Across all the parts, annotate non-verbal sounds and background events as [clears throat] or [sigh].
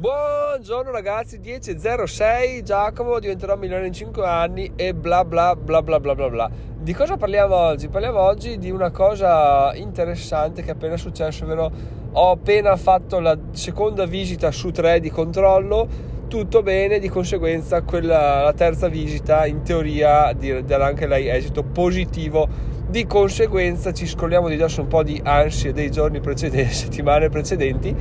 Buongiorno ragazzi, 10.06, Giacomo diventerò milione in 5 anni e bla bla bla bla bla bla bla. Di cosa parliamo oggi? Parliamo oggi di una cosa interessante che è appena successo, ovvero ho appena fatto la seconda visita su tre di controllo, tutto bene, di conseguenza quella, la terza visita in teoria darà anche lei esito positivo di conseguenza ci scolliamo di dosso un po' di ansie dei giorni precedenti, [laughs] settimane precedenti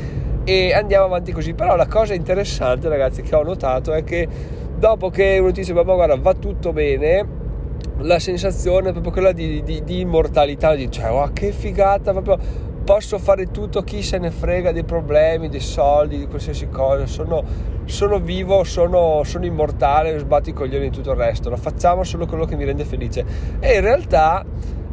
e andiamo avanti così. Però la cosa interessante, ragazzi, che ho notato è che dopo che uno ti dice, ma guarda, va tutto bene, la sensazione è proprio quella di, di, di immortalità, di cioè, oh, che figata, proprio posso fare tutto, chi se ne frega dei problemi, dei soldi, di qualsiasi cosa, sono, sono vivo, sono, sono immortale, sbatti i coglioni di tutto il resto, lo facciamo solo quello che mi rende felice. E in realtà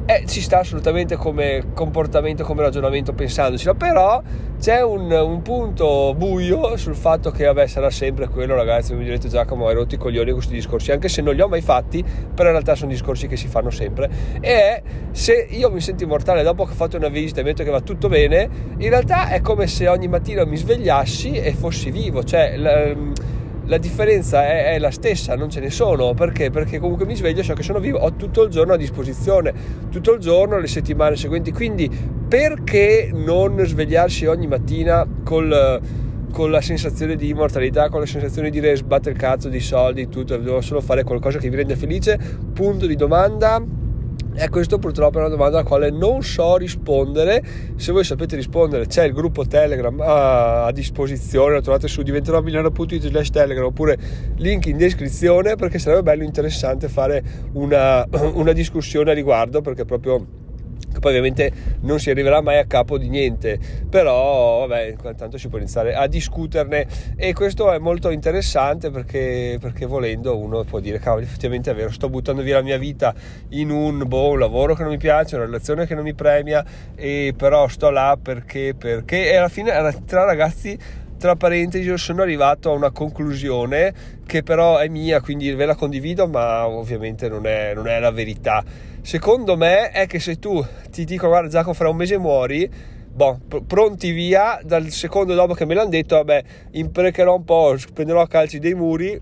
eh, ci sta assolutamente come comportamento, come ragionamento pensandocelo, però c'è un, un, punto buio sul fatto che vabbè sarà sempre quello ragazzi, mi direte Giacomo hai rotto i coglioni questi discorsi, anche se non li ho mai fatti, però in realtà sono discorsi che si fanno sempre, e è se io mi sento immortale dopo che ho fatto una visita e metto che va tutto bene, in realtà è come se ogni mattina mi svegliassi e fossi vivo, cioè... La, la differenza è, è, la stessa, non ce ne sono. Perché? Perché comunque mi sveglio, so che sono vivo, ho tutto il giorno a disposizione, tutto il giorno, le settimane seguenti. Quindi perché non svegliarsi ogni mattina col, con la sensazione di immortalità, con la sensazione di dire sbattere il cazzo di soldi, tutto, devo solo fare qualcosa che mi rende felice? Punto di domanda e questo purtroppo è una domanda alla quale non so rispondere. Se voi sapete rispondere, c'è il gruppo Telegram a, a disposizione, lo trovate su diventeròmilano.it slash Telegram oppure link in descrizione perché sarebbe bello interessante fare una, [clears throat] una discussione a riguardo perché proprio poi ovviamente non si arriverà mai a capo di niente, però vabbè, intanto si può iniziare a discuterne. E questo è molto interessante perché, perché volendo uno può dire cavolo effettivamente è vero, sto buttando via la mia vita in un, boh, un lavoro che non mi piace, una relazione che non mi premia e però sto là perché, perché? E alla fine tra ragazzi tra parentesi sono arrivato a una conclusione che però è mia quindi ve la condivido ma ovviamente non è, non è la verità secondo me è che se tu ti dico guarda Giacomo fra un mese muori boh, pronti via dal secondo dopo che me l'hanno detto vabbè imprecherò un po' prenderò a calci dei muri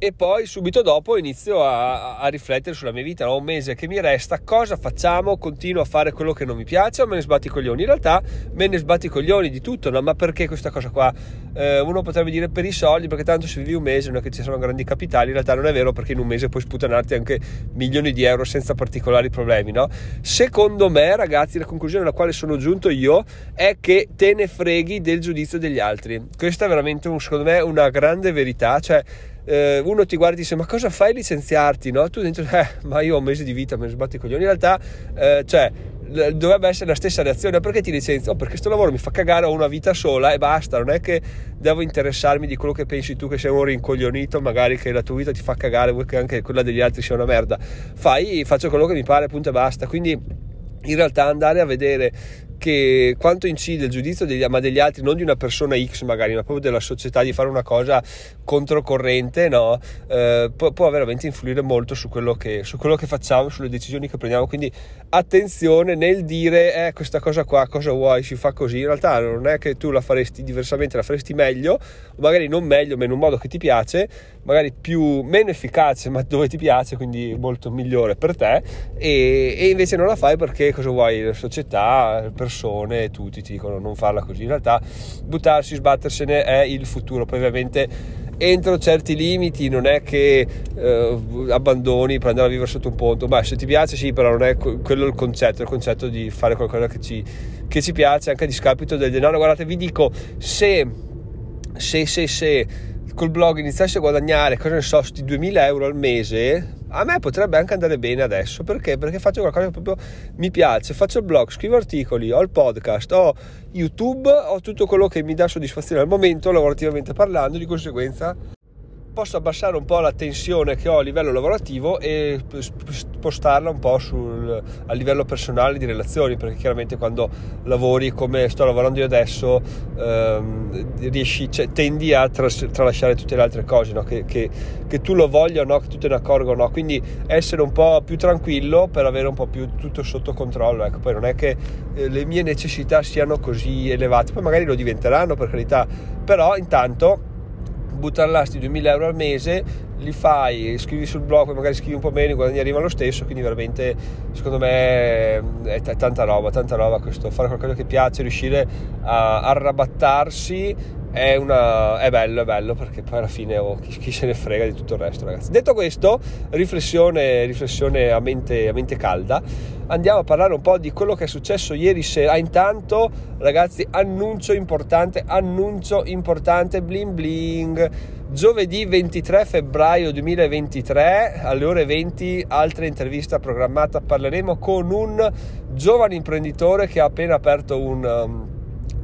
e poi subito dopo inizio a, a, riflettere sulla mia vita, ho un mese che mi resta, cosa facciamo? Continuo a fare quello che non mi piace o me ne sbatti i coglioni? In realtà me ne sbatti i coglioni di tutto, no? ma perché questa cosa qua? Eh, uno potrebbe dire per i soldi, perché tanto se vivi un mese non è che ci sono grandi capitali, in realtà non è vero perché in un mese puoi sputanarti anche milioni di euro senza particolari problemi, no? Secondo me ragazzi la conclusione alla quale sono giunto io è che te ne freghi del giudizio degli altri, questa è veramente secondo me una grande verità, cioè eh, uno ti guarda e dice ma cosa fai licenziarti no? tu dentro eh ma io ho un mese di vita me ne sbatti i coglioni. In realtà eh, cioè dovrebbe essere la stessa reazione. Perché ti licenzio? Oh, perché questo lavoro mi fa cagare ho una vita sola e basta. Non è che devo interessarmi di quello che pensi tu che sei un rincoglionito magari che la tua vita ti fa cagare vuoi che anche quella degli altri sia una merda. Fai faccio quello che mi pare punto e basta. Quindi in realtà andare a vedere che quanto incide il giudizio degli, ma degli altri, non di una persona X magari, ma proprio della società di fare una cosa controcorrente, no? eh, può, può, veramente influire molto su quello, che, su quello, che, facciamo, sulle decisioni che prendiamo. Quindi attenzione nel dire eh, questa cosa qua, cosa vuoi, si fa così. In realtà non è che tu la faresti diversamente, la faresti meglio, magari non meglio, ma in un modo che ti piace, magari più, meno efficace, ma dove ti piace, quindi molto migliore per te. E, e invece non la fai perché cosa vuoi? La società, le persone, tutti ti dicono non farla così. In realtà buttarsi, sbattersene è il futuro. Poi ovviamente entro certi limiti non è che eh, abbandoni per andare a vivere sotto un ponte beh se ti piace sì però non è quello il concetto il concetto di fare qualcosa che ci, che ci piace anche a discapito del denaro guardate vi dico se se se se col blog iniziassi a guadagnare cosa ne so sti 2000 euro al mese a me potrebbe anche andare bene adesso perché? Perché faccio qualcosa che proprio mi piace. Faccio il blog, scrivo articoli, ho il podcast, ho YouTube, ho tutto quello che mi dà soddisfazione al momento, lavorativamente parlando. Di conseguenza, posso abbassare un po' la tensione che ho a livello lavorativo e spostarla un po' sul, a livello personale di relazioni, perché chiaramente quando lavori come sto lavorando io adesso, ehm, riesci, cioè, tendi a tras- tralasciare tutte le altre cose, no? che, che, che, tu lo voglia o no, che tu te ne accorga o no, quindi essere un po' più tranquillo per avere un po' più tutto sotto controllo, ecco, poi non è che eh, le mie necessità siano così elevate, poi magari lo diventeranno per carità, però intanto buttare là sti 2000 euro al mese li fai, scrivi sul blog, magari scrivi un po' meno, i guadagni arrivano lo stesso, quindi veramente secondo me è, t- tanta roba, tanta roba questo, fare qualcosa che piace, riuscire a arrabattarsi è, una, è bello, è bello perché poi alla fine oh, chi, chi, se ne frega di tutto il resto ragazzi. Detto questo, riflessione, riflessione a, mente, a mente calda, andiamo a parlare un po' di quello che è successo ieri sera. Ah, intanto ragazzi, annuncio importante, annuncio importante, bling bling Giovedì 23 febbraio 2023 alle ore 20 altra intervista programmata parleremo con un giovane imprenditore che ha appena aperto un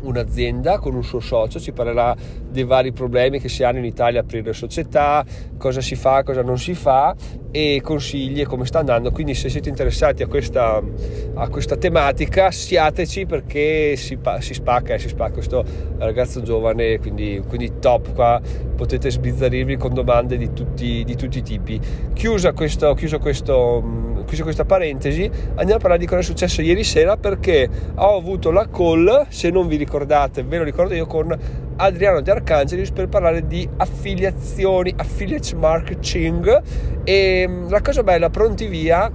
un'azienda con un suo socio, ci parlerà dei vari problemi che si hanno in Italia aprire società, cosa si fa, cosa non si fa e consigli e come sta andando. Quindi se siete interessati a questa, a questa tematica siateci perché si, si spacca, eh, si spacca questo ragazzo giovane, quindi, quindi top qua, potete sbizzarirvi con domande di tutti, di tutti i tipi. Chiusa questo, chiuso questo chiusa questa parentesi, andiamo a parlare di cosa è successo ieri sera perché ho avuto la call, se non vi ricordate, ve lo ricordo io con Adriano De Arcangelis per parlare di affiliazioni, affiliate marketing. E mm, la cosa bella, pronti via,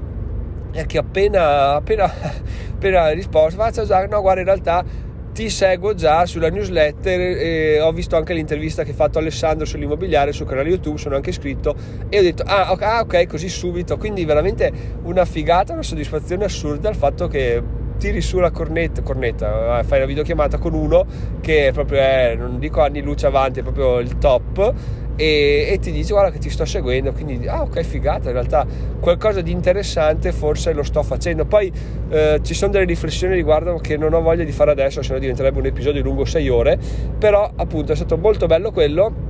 è che appena, appena, [laughs] appena risposto, faccio già, no guarda in realtà ti seguo già sulla newsletter e ho visto anche l'intervista che ha fatto Alessandro sull'immobiliare sul canale YouTube, sono anche iscritto e ho detto ah ok, ah, okay così subito, quindi veramente una figata, una soddisfazione assurda il fatto che tiri su la cornetta, cornetta, fai una videochiamata con uno che proprio è, non dico anni luce avanti, è proprio il top e, e, ti dice guarda che ti sto seguendo quindi ah ok figata in realtà qualcosa di interessante forse lo sto facendo poi eh, ci sono delle riflessioni riguardo che non ho voglia di fare adesso se no diventerebbe un episodio lungo 6 ore però appunto è stato molto bello quello.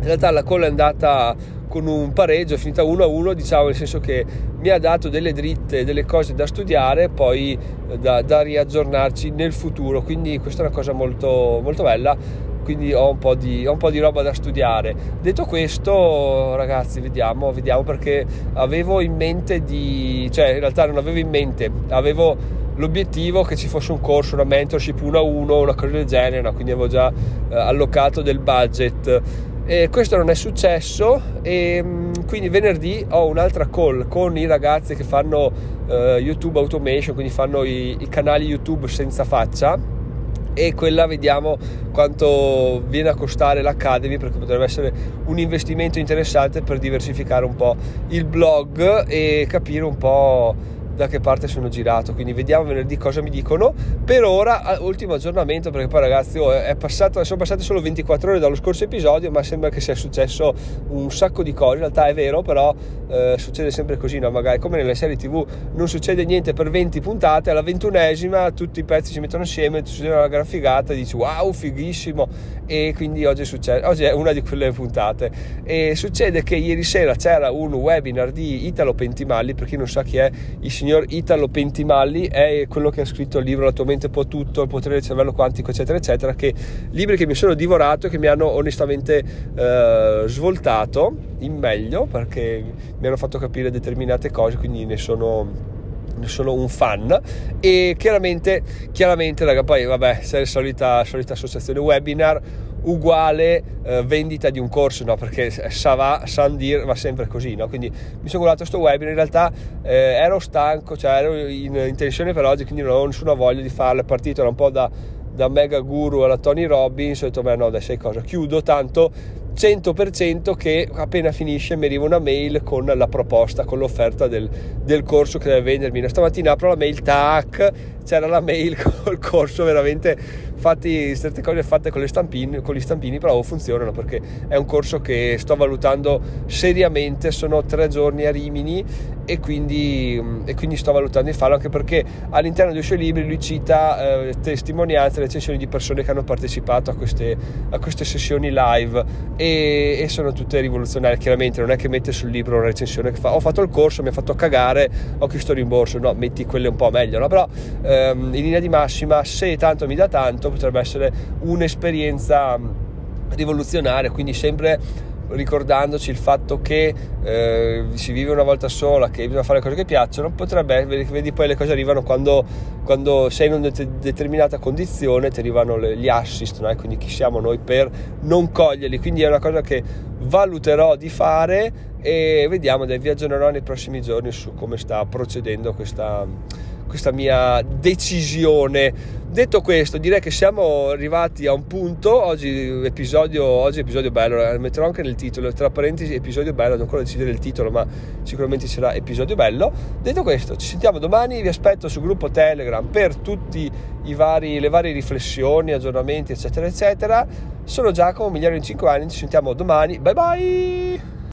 In realtà la call è andata con un pareggio, finita 1 a 1, diciamo nel senso che mi ha dato delle dritte, delle cose da studiare, poi da, da riaggiornarci nel futuro, quindi questa è una cosa molto, molto bella quindi ho un, di, ho un, po di, roba da studiare. Detto questo, ragazzi, vediamo, vediamo perché avevo in mente di, cioè in realtà non avevo in mente, avevo l'obiettivo che ci fosse un corso, una mentorship 1 a 1, una cosa del genere, no? quindi avevo già eh, allocato del budget. E questo non è successo e mm, quindi venerdì ho un'altra call con i ragazzi che fanno uh, YouTube Automation, quindi fanno i, i canali YouTube senza faccia e quella vediamo quanto viene a costare l'Academy perché potrebbe essere un investimento interessante per diversificare un po' il blog e capire un po' da che parte sono girato. Quindi vediamo venerdì cosa mi dicono. Per ora, ultimo aggiornamento, perché poi ragazzi, oh, passato, sono passate solo 24 ore dallo scorso episodio, ma sembra che sia successo un sacco di cose. In realtà è vero, però eh, succede sempre così, no? magari come nelle serie TV non succede niente per 20 puntate, alla ventunesima tutti i pezzi si mettono assieme, succede una gran figata, dici wow, fighissimo. E quindi oggi è, successo, oggi è una di quelle puntate. E succede che ieri sera c'era un webinar di Italo Pentimalli, per chi non sa chi è il signor signor Italo Pentimalli è quello che ha scritto il libro La tua mente può tutto, il potere del cervello quantico, eccetera, eccetera, che libri che mi sono divorato e che mi hanno onestamente eh, svoltato in meglio perché mi hanno fatto capire determinate cose, quindi ne sono sono un fan. E chiaramente chiaramente raga poi vabbè se è solita, solita associazione webinar uguale eh, vendita di un corso, no? perché Sava, Sandir va sempre così, no? quindi mi sono guardato questo webinar, in realtà eh, ero stanco, cioè ero in, in tensione per oggi, quindi non avevo nessuna voglia di farlo, è partito un po' da, da mega guru alla Tony Robbins, ho detto beh no dai sai cosa, chiudo, tanto 100% che appena finisce mi arriva una mail con la proposta, con l'offerta del, del corso che deve vendermi. Stamattina apro la mail, tac, c'era la mail [laughs] col corso veramente fatti certe cose fatte con, stampine, con gli stampini però funzionano perché è un corso che sto valutando seriamente sono tre giorni a Rimini e, quindi, e, quindi, sto valutando di farlo anche perché all'interno dei suoi libri lui cita eh, testimonianze, recensioni di persone che hanno partecipato a queste, a queste sessioni live e, e, sono tutte rivoluzionarie chiaramente non è che mette sul libro una recensione che fa ho fatto il corso, mi ha fatto cagare ho chiesto rimborso, no, metti quelle un po' meglio no? però ehm, in linea di massima se tanto mi dà tanto potrebbe essere un'esperienza rivoluzionaria quindi sempre ricordandoci il fatto che eh, si vive una volta sola, che bisogna fare le cose che piacciono, potrebbe, vedi poi le cose arrivano quando, quando sei in una determinata condizione, ti arrivano le, gli assist, no? quindi chi siamo noi per non coglierli, quindi è una cosa che valuterò di fare e vediamo, vi aggiornerò nei prossimi giorni su come sta procedendo questa questa mia decisione. Detto questo, direi che siamo arrivati a un punto. Oggi episodio, oggi episodio bello, eh, metterò anche nel titolo, tra parentesi episodio bello, non ancora decidere il titolo, ma sicuramente sarà episodio bello. Detto questo, ci sentiamo domani, vi aspetto sul gruppo Telegram per tutte le varie riflessioni, aggiornamenti, eccetera, eccetera. Sono Giacomo, migliore in 5 anni, ci sentiamo domani. Bye bye!